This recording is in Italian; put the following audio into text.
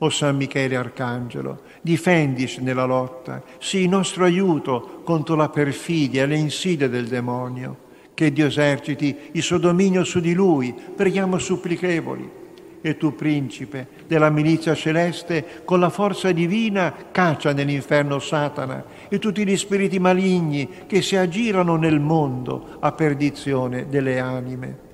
O San Michele Arcangelo, difendici nella lotta, sii nostro aiuto contro la perfidia e le insidie del demonio. Che Dio eserciti il suo dominio su di lui, preghiamo supplichevoli. E tu, principe della milizia celeste, con la forza divina caccia nell'inferno Satana e tutti gli spiriti maligni che si aggirano nel mondo a perdizione delle anime